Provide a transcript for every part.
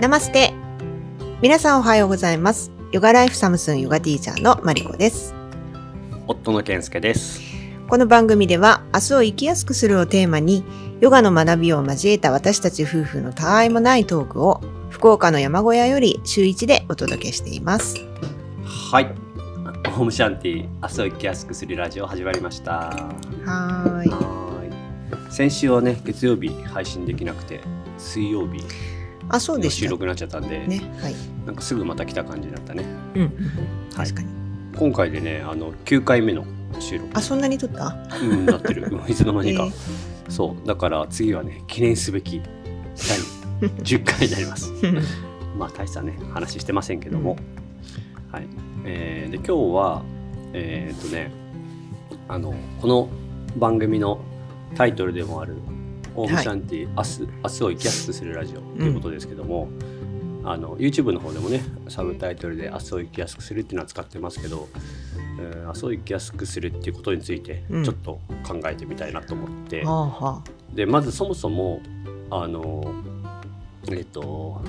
ナマステ。皆さんおはようございます。ヨガライフサムスンヨガティーチャーのマリコです。夫の健介です。この番組では明日を生きやすくするをテーマにヨガの学びを交えた私たち夫婦のたわいもないトークを福岡の山小屋より週一でお届けしています。はい。ホームシャンティ明日を生きやすくするラジオ始まりました。はい。先週はね月曜日配信できなくて水曜日あそうでした収録になっちゃったんで、ねはい。なんかすぐまた来た感じだったね。うん、確かに、今回でねあの9回目の収録。あそんなに撮った？うんなってる。う んいつの間にか、えそう。だから次はね記念すべき第 10回になります。まあ大したね話してませんけども、はい。えーで今日はえーっとねあのこの番組のタイトルでもある「オームシャンティ、明日明日を生きやすくするラジオ」ということですけども、あの YouTube の方でもねサブタイトルで「明日を生きやすくする」っていうのは使ってますけど、えー明日を生きやすくするっていうことについてうん。ちょっと考えてみたいなと思って、はあはでまずそもそもあのえっ、と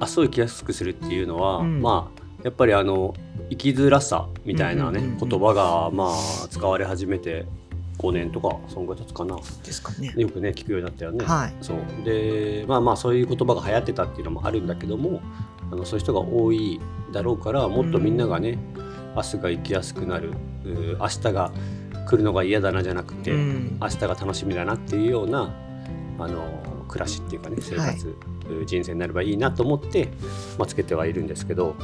明日を生きやすくするっていうのは、うん。まあやっぱりあの生きづらさみたいなね、うんうんうんうん。言葉がまあ使われ始めて5年とかそんぐらい経つかな。あですかね。よくね聞くようになったよね。はい。そう。でまあまあそういう言葉が流行ってたっていうのもあるんだけどもあのそういう人が多いだろうからもっとみんながね、明日が生きやすくなる。明日が来るのが嫌だなじゃなくて、うん。明日が楽しみだなっていうようなあの暮らしっていうかね生活、うー人生になればいいなと思って、まあ、つけてはいるんですけど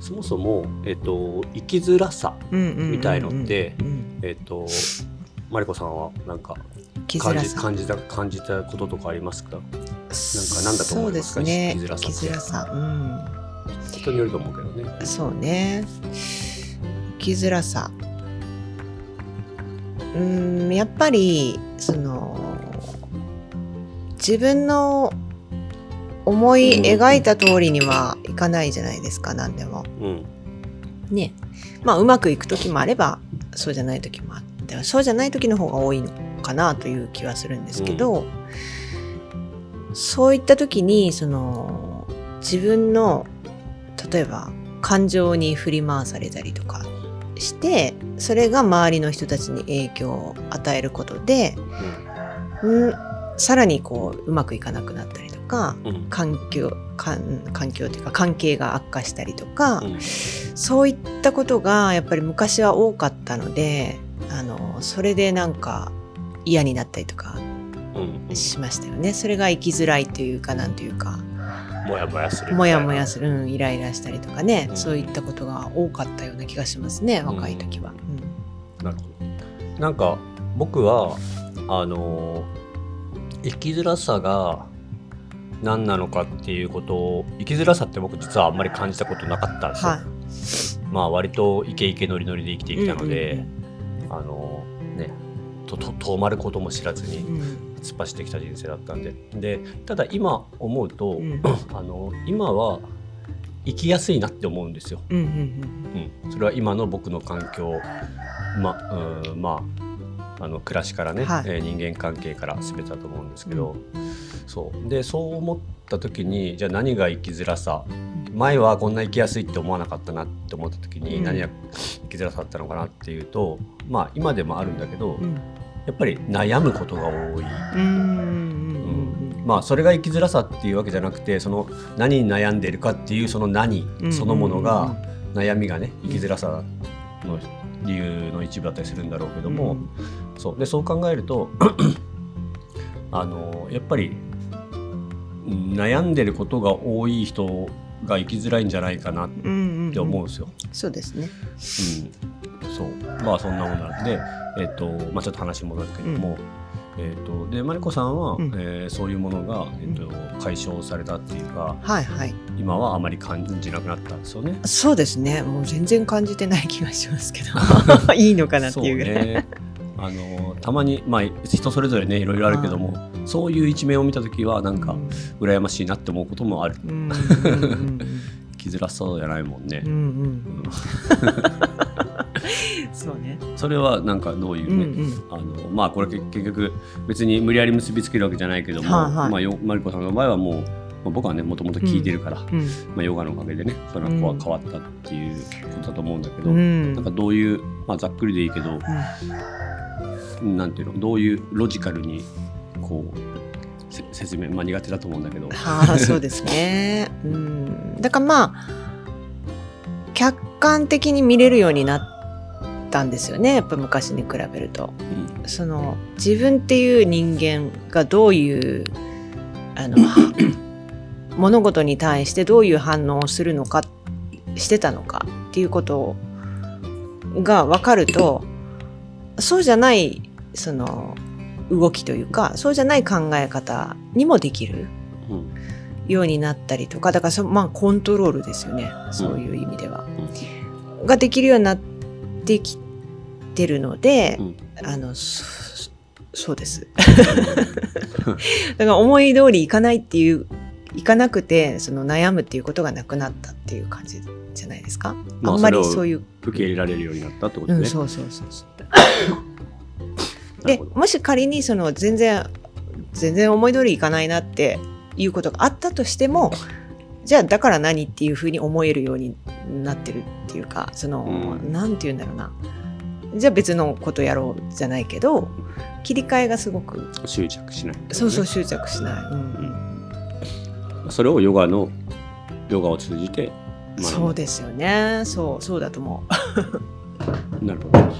そもそも、えっと生きづらさ、うんうんうんうん。みたいのってうん。えっとマリコさんはなんか感じ感じた感じたこととかありますか？なんかなんだとそうで思いますか？すね。づらさづらさうん。人によると思うけどね。そうね。生きづらさうーんやっぱりその自分の思い描いた通りにはいかないじゃないですか何でも。うん。ね。まあうまくいく時もあればそうじゃない時もあってそうじゃない時の方が多いのかなという気はするんですけど、そういった時にその自分の例えば感情に振り回されたりとかしてそれが周りの人たちに影響を与えることで、うん、さらにこううまくいかなくなったりとかうん。うん環境環環境というか関係が悪化したりとか、うん。そういったことがやっぱり昔は多かったのであのそれでなんか嫌になったりとかうんしましたよね。それが生きづらいというかなんというかもやもやする。もやもやする、うんイライラしたりとかね、うんそういったことが多かったような気がしますね若い時は。なるほど。なんか僕はあの生きづらさが何なのかっていうことを生きづらさって僕実はあんまり感じたことなかったんですよ。はいまあ割とイケイケノリノリで生きてきたので、うんあのねとと遠まることも知らずに突っ走ってきた人生だったんで。でただ今思うと、うん。あの今は生きやすいなって思うんですよ。うんうん。うん、それは今の僕の環境まうんまああの暮らしからね、はい。えー人間関係から全てだと思うんですけど、そう。でそう思った時にじゃあ何が生きづらさ前はこんな生きやすいって思わなかったなって思った時に、うん。何が生きづらさだったのかなっていうとまあ今でもあるんだけど、うん。うんやっぱり悩むことが多い。うんうんうんまあそれが生きづらさっていうわけじゃなくてその何に悩んでいるかっていうその何うん。そのものが悩みがね生きづらさの理由の一部だったりするんだろうけども、そう。でそう考えると あのやっぱりうん悩んでることが多い人が生きづらいんじゃないかなっうんうんうんて思うん。ですよ。そうですね。うん、そう。まあそんなもんなんで、えっとまあ、ちょっと話戻るけども、えっとでマリコさんは、うんえーそういうものが、えっと解消されたっていうかはいはい。今はあまり感じなくなったんですよね。そうですね。もう全然感じてない気がしますけど、いいのかなっていうぐらい。あのたまに、まあ、人それぞれねいろいろあるけども、そういう一面を見た時はなんか羨ましいなって思うこともある。生きづらそうじゃないもんねうんうんそうね。それはなんかどういううんね、うん。あのまあこれ結結局別に無理やり結びつけるわけじゃないけども、はいはい。まあよマリコさんの場合はもうまあ、僕はねもともと聞いてるから、うん。まあ、ヨガのおかげでねそれはこううん変わったっていうことだと思うんだけど、うん。なんかどういう、まあ、ざっくりでいいけど、なんていうのどういうロジカルにこうせ説明、まあ、苦手だと思うんだけど、はあそうですね。うん、だからまあ客観的に見れるようになったんですよねやっぱ昔に比べると。うんその自分っていう人間がどういうあの 物事に対してどういう反応をするのかしてたのかっていうことが分かるとそうじゃないその動きというかそうじゃない考え方にもできるうんようになったりとかだからそまあコントロールですよねそういう意味では。ができるようになってきてるので、うんあのそそうです。だから思い通りいかないっていういかなくてその悩むっていうことがなくなったっていう感じじゃないですか？まああんまりそういう、受け入れられるようになったってことね。うん、そうそうそうそう。でもし仮にその全然全然思い通りいかないなっていうことがあったとしてもじゃあだから何っていうふうに思えるようになってるっていうかその、うん。なんて言うんだろうな。じゃあ別のことやろうじゃないけど切り替えがすごく執着しない、そうそう執着しない、うん。それをヨガのヨガを通じてそうですよね。そうそうだと思 なるほど。うはい。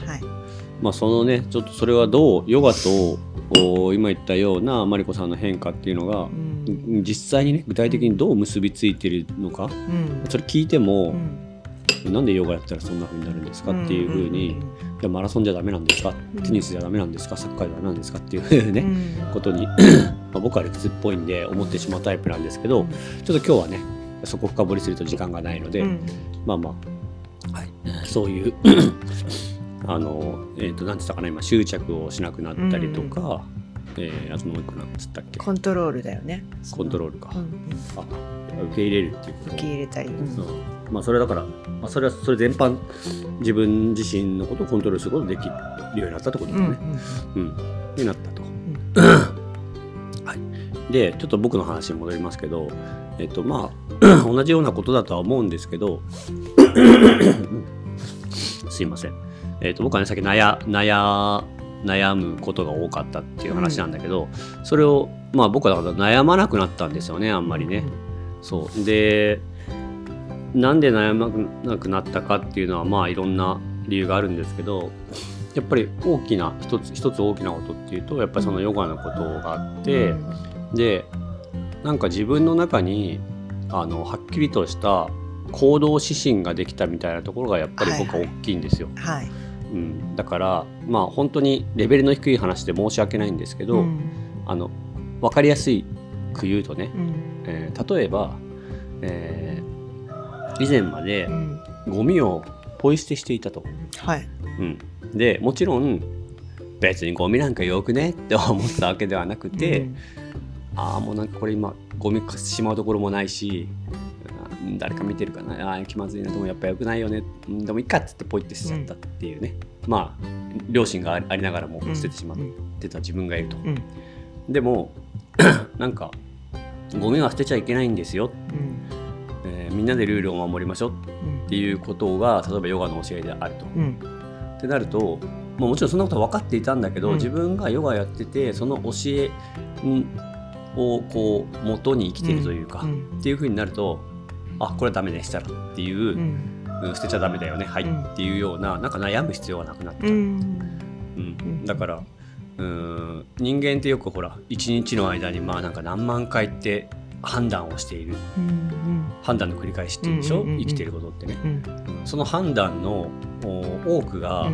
まあそのねちょっとそれはどうヨガとお今言ったようなマリコさんの変化っていうのがう、ん。実際にね具体的にどう結びついているのかうん。それ聞いてもう、ん。なんでヨガやったらそんな風になるんですかっていう風に、いやマラソンじゃダメなんですか？うん。テニスじゃダメなんですか？サッカーじゃダメなんですか？っていうね、うん。ことに まあ僕は理屈っぽいんで思ってしまうタイプなんですけど、ちょっと今日はねそこ深掘りすると時間がないので、うん。まあまあ、はい、そういうあのえっ、と何て言ったかな今執着をしなくなったりとか、えーあともう一個なんつったっけ？コントロールだよね。コントロールか、うんうん。あ受け入れるっていうこと？受け入れたり、うん。うんまあそれだから、まあ、それはそれ全般自分自身のことをコントロールすることができるようになったってことだね。うんになったと。はい、でちょっと僕の話に戻りますけど、えっとまあ 同じようなことだとは思うんですけどすいません、えっと僕はねさっき悩悩悩むことが多かったっていう話なんだけど、それをまあ僕はだから悩まなくなったんですよねあんまりね。そう。でなんで悩まなくなったかっていうのはまあいろんな理由があるんですけどやっぱり大きな一つ一つ大きなことっていうとやっぱりそのヨガのことがあって、でなんか自分の中にあのはっきりとした行動指針ができたみたいなところがやっぱり僕は大きいんですよ。はい。うん、だからまあ本当にレベルの低い話で申し訳ないんですけど、うん。あの分かりやすいく言うとね、うん。えー例えば、えー以前までうん。ゴミをポイ捨てしていたと。はい。うん、でもちろん別にゴミなんかよくねって思ったわけではなくて、ああもうなんかこれ今ゴミしまうところもないしうん誰か見てるかな。あー気まずいな。でもやっぱよくないよね。うんでもいいかっつってポイって捨てちゃったっていうね、まあ両親がありながらも捨ててしまってた自分がいると。うん。でも なんかゴミは捨てちゃいけないんですよ、うん。えーみんなでルールを守りましょう。っていうことが例えばヨガの教えであると。うん。ってなると、まあ、もちろんそんなことは分かっていたんだけど、うん。自分がヨガやっててその教えんをこう元に生きてるというか、うん。っていうふうになるとあこれはダメでしたらっていう、うん。うん捨てちゃダメだよねはい、うん。っていうようななんか悩む必要がなくなった、ううん。ん。だからうーん人間ってよくほら一日の間にまあなんか何万回って判断をしている。うん判断の繰り返しっていうんでしょ、うんうんうんうん。生きていることってね。うん。その判断のお多くが、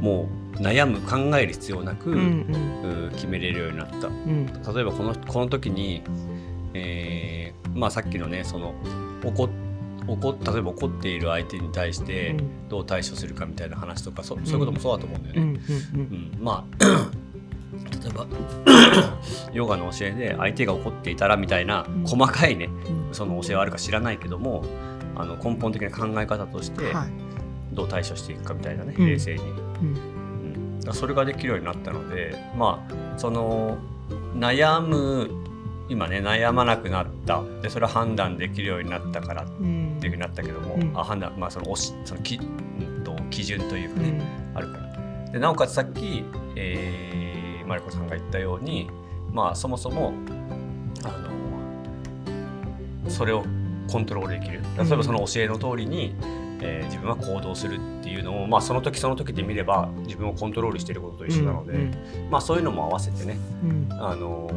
もう悩む考える必要なく、うん。うん決めれるようになった。うん。例えばこのこの時に、えーまあ、さっきのねその怒っ怒っ例えば怒っている相手に対してどう対処するかみたいな話とかそそういうこともそうだと思うんだよね。うんうんうん。まあ 例えば ヨガの教えで相手が怒っていたらみたいなうん。細かいねうん。その教えはあるか知らないけどもあの根本的な考え方としてはい。どう対処していくかみたいなねうん。冷静に。うん。それができるようになったのでまあその悩む今ね悩まなくなった。でそれは判断できるようになったからってうんいうふうになったけども、うん。あ判断まあそのおしそのき、うんと基準というかね、うん。あるから。でなおかつさっき、えーマリコさんが言ったようにまあそもそもあのそれをコントロールできる。例えばその教えの通りに、えー自分は行動するっていうのを、まあ、その時その時で見れば自分をコントロールしていることと一緒なので、うん。まあ、そういうのも合わせてねうん。あの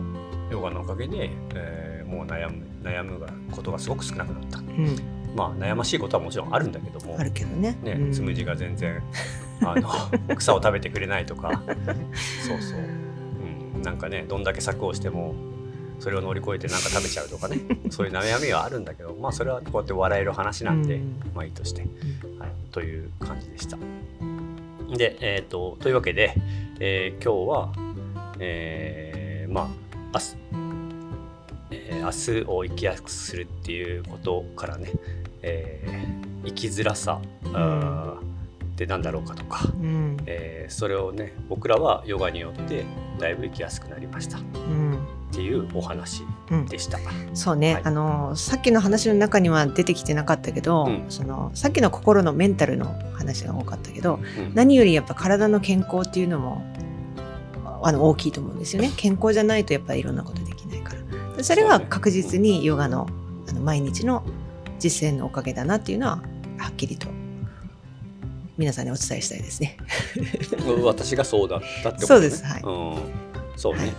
ヨガのおかげで、えーもう悩む悩むことがすごく少なくなった。うん。まあ悩ましいことはもちろんあるんだけどもあるけどね。ねうん。つむじが全然あの 草を食べてくれないとか。そうそう、うん、なんかねどんだけ策をしてもそれを乗り越えてなんか食べちゃうとかね。そういう悩みはあるんだけどまあそれはこうやって笑える話なんで、うん。まあいいとして、はい、という感じでした。で、えー、とというわけで、えー今日は、えーまあ明日、えー明日を生きやすくするっていうことからね、えー生きづらさ、あーって何だろうかとか、うん。えーそれをね僕らはヨガによってだいぶ生きやすくなりました。っうん。ていうお話うん。でした。そうね、はい。あのさっきの話の中には出てきてなかったけど、うん。そのさっきの心のメンタルの話が多かったけどうん。何よりやっぱ体の健康っていうのもあの大きいと思うんですよね健康じゃないとやっぱりいろんなことできないからでそれは確実にヨガのあの毎日の実践のおかげだなっていうのははっきりと皆さんにお伝えしたいですね。私がそうだったってことね。そうですはいうん、そうね。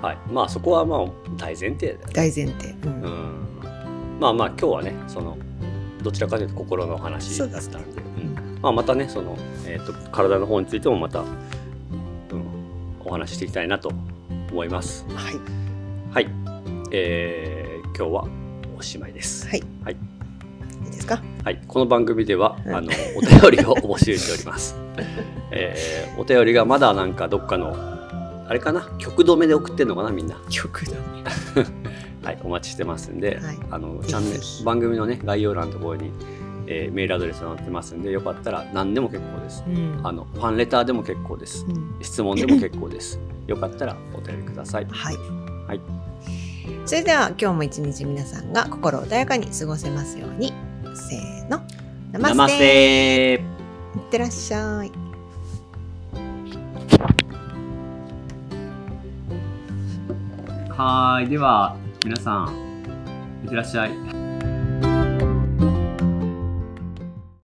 はい。まあそこはまあ大前提だよね。大前提、うんうん。まあまあ今日はねそのどちらかというと心の話だったんで、ねうんまあまたねそのえっ、と体の方についてもまた、うん、お話ししていきたいなと思います。はいはい。えー、今日はおしまいです。はいはい。いいですか？はい、この番組では、はいあのお便りを募集しております。えーお便りがまだなんかどっかのあれかな？曲止めで送ってんのかなみんな？曲だね はい、お待ちしてますんで、はいあのチャンネル番組のね概要欄のところに、えーメールアドレスが載ってますんでよかったら何でも結構です。うんあのファンレターでも結構です。うん質問でも結構です。よかったらお便りください。はい。はい。それでは今日も一日皆さんが心穏やかに過ごせますように。せーの。ナマステいってらっしゃい。はい、では皆さんいってらっしゃい。